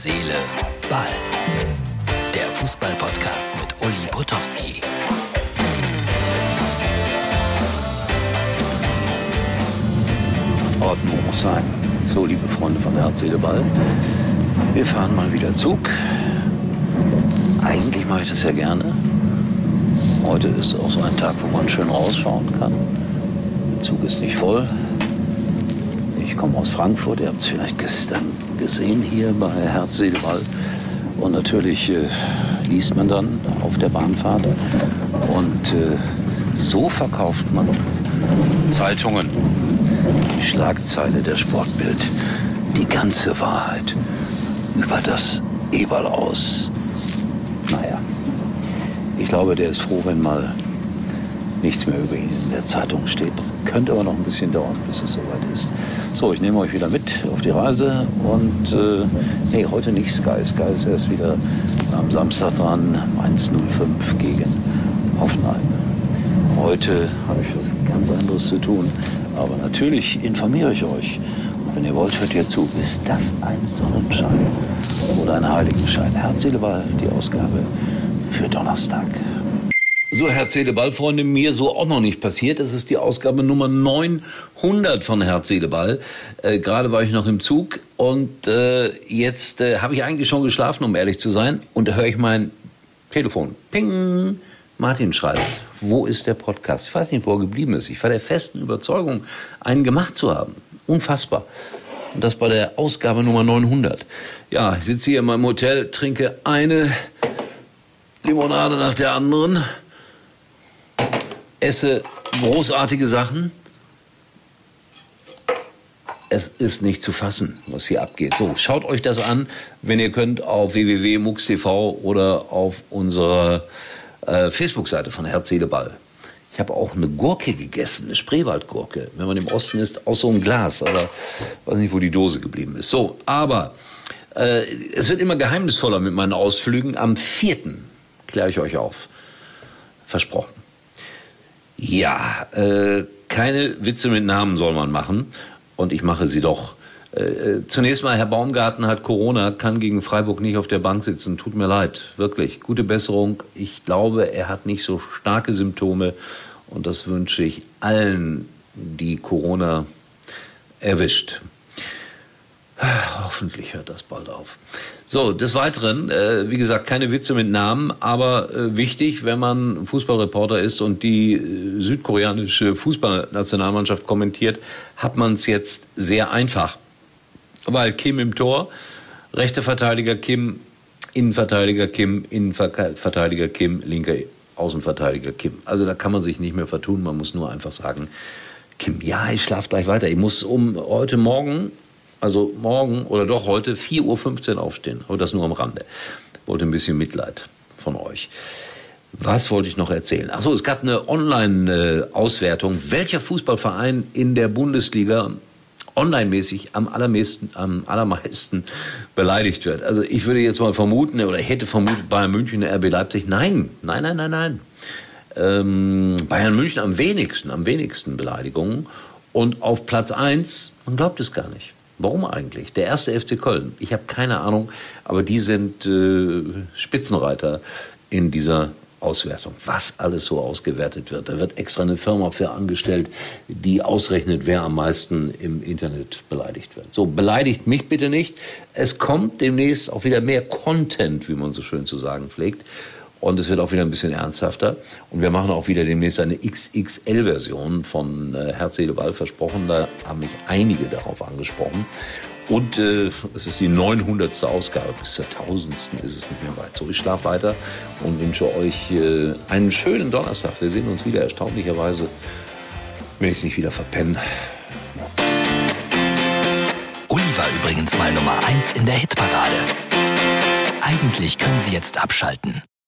Seele, Ball. Der Fußball-Podcast mit Uli Potowski. Ordnung muss sein. So, liebe Freunde von Herz, Seele, Ball. Wir fahren mal wieder Zug. Eigentlich mache ich das ja gerne. Heute ist auch so ein Tag, wo man schön rausschauen kann. Der Zug ist nicht voll. Ich komme aus Frankfurt, ihr habt es vielleicht gestern gesehen hier bei Herz, Seele, Ball. Und natürlich äh, liest man dann auf der Bahnfahrt. Und äh, so verkauft man Zeitungen. Die Schlagzeile der Sportbild. Die ganze Wahrheit über das Eberl aus. Naja, ich glaube, der ist froh, wenn mal nichts mehr über ihn in der Zeitung steht. Könnte aber noch ein bisschen dauern, bis es soweit ist. So, ich nehme euch wieder mit auf die Reise und äh, nee, heute nicht Sky. Sky ist erst wieder am Samstag dran, Mainz 05 gegen Hoffenheim. Heute habe ich was ganz anderes zu tun, aber natürlich informiere ich euch. Und wenn ihr wollt, hört ihr zu. Ist das ein Sonnenschein oder ein Heiligenschein? Herz, Seele, Ball, die Ausgabe für Donnerstag. So, Herz, Seele, Ball, Freunde, mir so auch noch nicht passiert. Das ist die Ausgabe Nummer 900 von Herz, Seele, Ball. Äh, Gerade war ich noch im Zug und äh, jetzt äh, habe ich eigentlich schon geschlafen, um ehrlich zu sein. Und da höre ich mein Telefon. Ping! Martin schreibt, wo ist der Podcast? Ich weiß nicht, wo er geblieben ist. Ich war der festen Überzeugung, einen gemacht zu haben. Unfassbar. Und das bei der Ausgabe Nummer 900. Ja, ich sitze hier in meinem Hotel, trinke eine Limonade nach der anderen esse großartige Sachen. Es ist nicht zu fassen, was hier abgeht. So, schaut euch das an, wenn ihr könnt, auf www.mux.tv oder auf unserer äh, Facebook-Seite von Herz, Seele, Ball. Ich habe auch eine Gurke gegessen, eine Spreewaldgurke. Wenn man im Osten ist, aus so einem Glas. Aber weiß nicht, wo die Dose geblieben ist. So, aber äh, es wird immer geheimnisvoller mit meinen Ausflügen. Am vierten kläre ich euch auf. Versprochen. Ja, äh, keine Witze mit Namen soll man machen. Und ich mache sie doch. Äh, zunächst mal, Herr Baumgarten hat Corona, kann gegen Freiburg nicht auf der Bank sitzen. Tut mir leid, wirklich. Gute Besserung. Ich glaube, er hat nicht so starke Symptome. Und das wünsche ich allen, die Corona erwischt. Hoffentlich hört das bald auf. So, des Weiteren, äh, wie gesagt, keine Witze mit Namen, aber äh, wichtig, wenn man Fußballreporter ist und die äh, südkoreanische Fußballnationalmannschaft kommentiert, hat man es jetzt sehr einfach. Weil Kim im Tor, rechter Verteidiger Kim, Innenverteidiger Kim, Innenverteidiger Kim, linker Außenverteidiger Kim. Also da kann man sich nicht mehr vertun, man muss nur einfach sagen, Kim, ja, ich schlafe gleich weiter. Ich muss um heute Morgen also morgen oder doch heute 4.15 Uhr aufstehen. Aber das nur am Rande. Wollte ein bisschen Mitleid von euch. Was wollte ich noch erzählen? Achso, es gab eine Online-Auswertung, welcher Fußballverein in der Bundesliga online-mäßig am allermeisten, am allermeisten beleidigt wird. Also ich würde jetzt mal vermuten, oder hätte vermutet, Bayern München, RB Leipzig. Nein, nein, nein, nein, nein. Ähm, Bayern München am wenigsten, am wenigsten Beleidigungen. Und auf Platz eins, man glaubt es gar nicht. Warum eigentlich? Der erste FC Köln. Ich habe keine Ahnung, aber die sind äh, Spitzenreiter in dieser Auswertung, was alles so ausgewertet wird. Da wird extra eine Firma für angestellt, die ausrechnet, wer am meisten im Internet beleidigt wird. So, beleidigt mich bitte nicht. Es kommt demnächst auch wieder mehr Content, wie man so schön zu sagen pflegt. Und es wird auch wieder ein bisschen ernsthafter. Und wir machen auch wieder demnächst eine XXL-Version von äh, Herz, Seele, Ball versprochen. Da haben mich einige darauf angesprochen. Und äh, es ist die 900. Ausgabe. Bis zur 1000. ist es nicht mehr weit. So, ich schlafe weiter und wünsche euch äh, einen schönen Donnerstag. Wir sehen uns wieder erstaunlicherweise, wenn ich es nicht wieder verpenne. Uli war übrigens mal Nummer 1 in der Hitparade. Eigentlich können Sie jetzt abschalten.